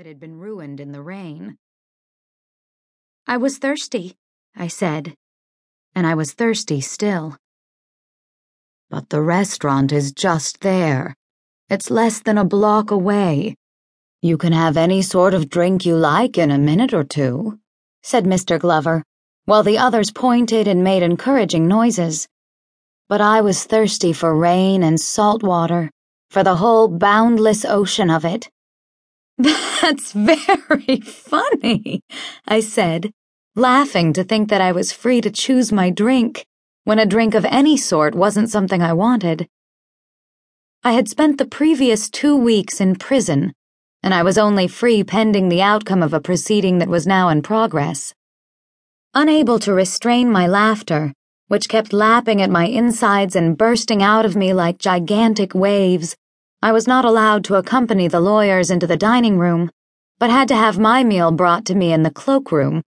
that had been ruined in the rain. I was thirsty, I said, and I was thirsty still. But the restaurant is just there. It's less than a block away. You can have any sort of drink you like in a minute or two, said Mr. Glover, while the others pointed and made encouraging noises. But I was thirsty for rain and salt water, for the whole boundless ocean of it. That's very funny, I said, laughing to think that I was free to choose my drink when a drink of any sort wasn't something I wanted. I had spent the previous two weeks in prison, and I was only free pending the outcome of a proceeding that was now in progress. Unable to restrain my laughter, which kept lapping at my insides and bursting out of me like gigantic waves, I was not allowed to accompany the lawyers into the dining room, but had to have my meal brought to me in the cloakroom,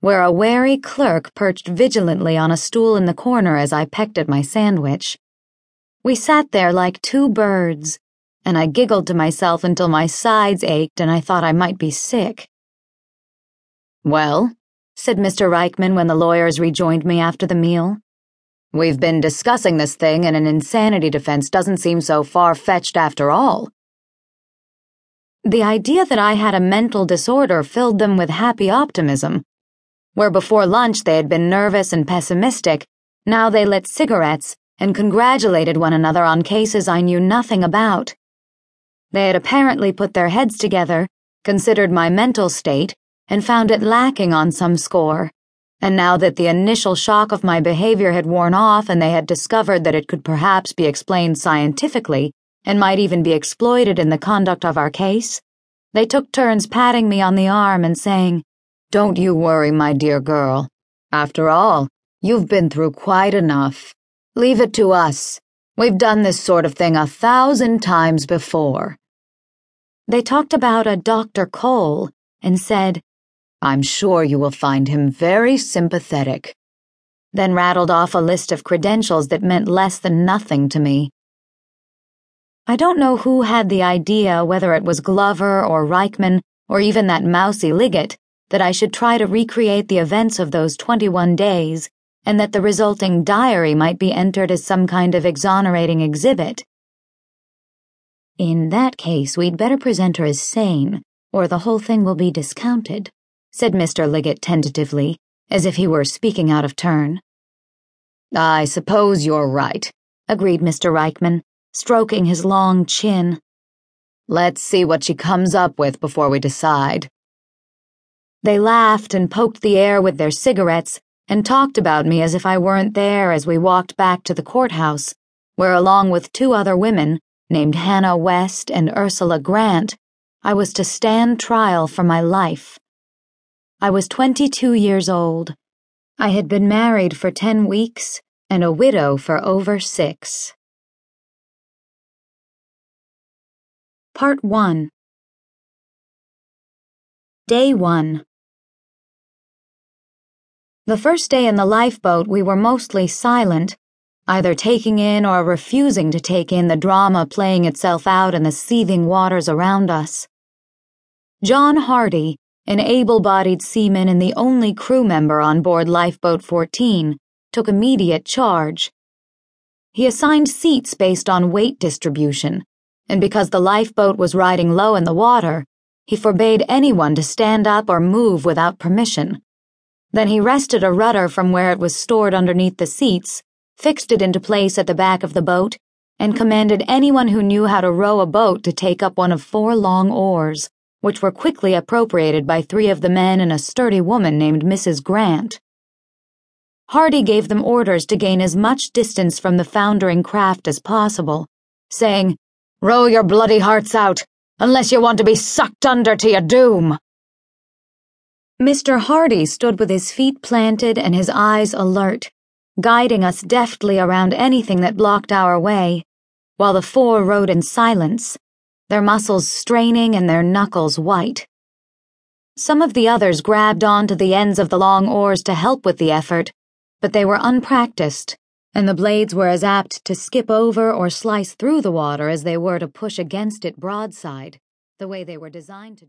where a wary clerk perched vigilantly on a stool in the corner as I pecked at my sandwich. We sat there like two birds, and I giggled to myself until my sides ached and I thought I might be sick. Well, said Mr. Reichman when the lawyers rejoined me after the meal. We've been discussing this thing, and an insanity defense doesn't seem so far fetched after all. The idea that I had a mental disorder filled them with happy optimism. Where before lunch they had been nervous and pessimistic, now they lit cigarettes and congratulated one another on cases I knew nothing about. They had apparently put their heads together, considered my mental state, and found it lacking on some score and now that the initial shock of my behavior had worn off and they had discovered that it could perhaps be explained scientifically and might even be exploited in the conduct of our case, they took turns patting me on the arm and saying, Don't you worry, my dear girl. After all, you've been through quite enough. Leave it to us. We've done this sort of thing a thousand times before. They talked about a Dr. Cole and said, I'm sure you will find him very sympathetic. Then rattled off a list of credentials that meant less than nothing to me. I don't know who had the idea, whether it was Glover or Reichman or even that mousy Liggett, that I should try to recreate the events of those 21 days and that the resulting diary might be entered as some kind of exonerating exhibit. In that case, we'd better present her as sane, or the whole thing will be discounted said Mr. Liggett tentatively, as if he were speaking out of turn. I suppose you're right, agreed Mr. Reichman, stroking his long chin. Let's see what she comes up with before we decide. They laughed and poked the air with their cigarettes and talked about me as if I weren't there as we walked back to the courthouse, where, along with two other women, named Hannah West and Ursula Grant, I was to stand trial for my life. I was 22 years old. I had been married for 10 weeks and a widow for over six. Part 1 Day 1 The first day in the lifeboat, we were mostly silent, either taking in or refusing to take in the drama playing itself out in the seething waters around us. John Hardy, an able bodied seaman and the only crew member on board Lifeboat 14, took immediate charge. He assigned seats based on weight distribution, and because the lifeboat was riding low in the water, he forbade anyone to stand up or move without permission. Then he wrested a rudder from where it was stored underneath the seats, fixed it into place at the back of the boat, and commanded anyone who knew how to row a boat to take up one of four long oars which were quickly appropriated by three of the men and a sturdy woman named Mrs. Grant. Hardy gave them orders to gain as much distance from the foundering craft as possible, saying, Row your bloody hearts out, unless you want to be sucked under to your doom. Mr. Hardy stood with his feet planted and his eyes alert, guiding us deftly around anything that blocked our way, while the four rowed in silence their muscles straining and their knuckles white. Some of the others grabbed onto the ends of the long oars to help with the effort, but they were unpracticed, and the blades were as apt to skip over or slice through the water as they were to push against it broadside, the way they were designed to do.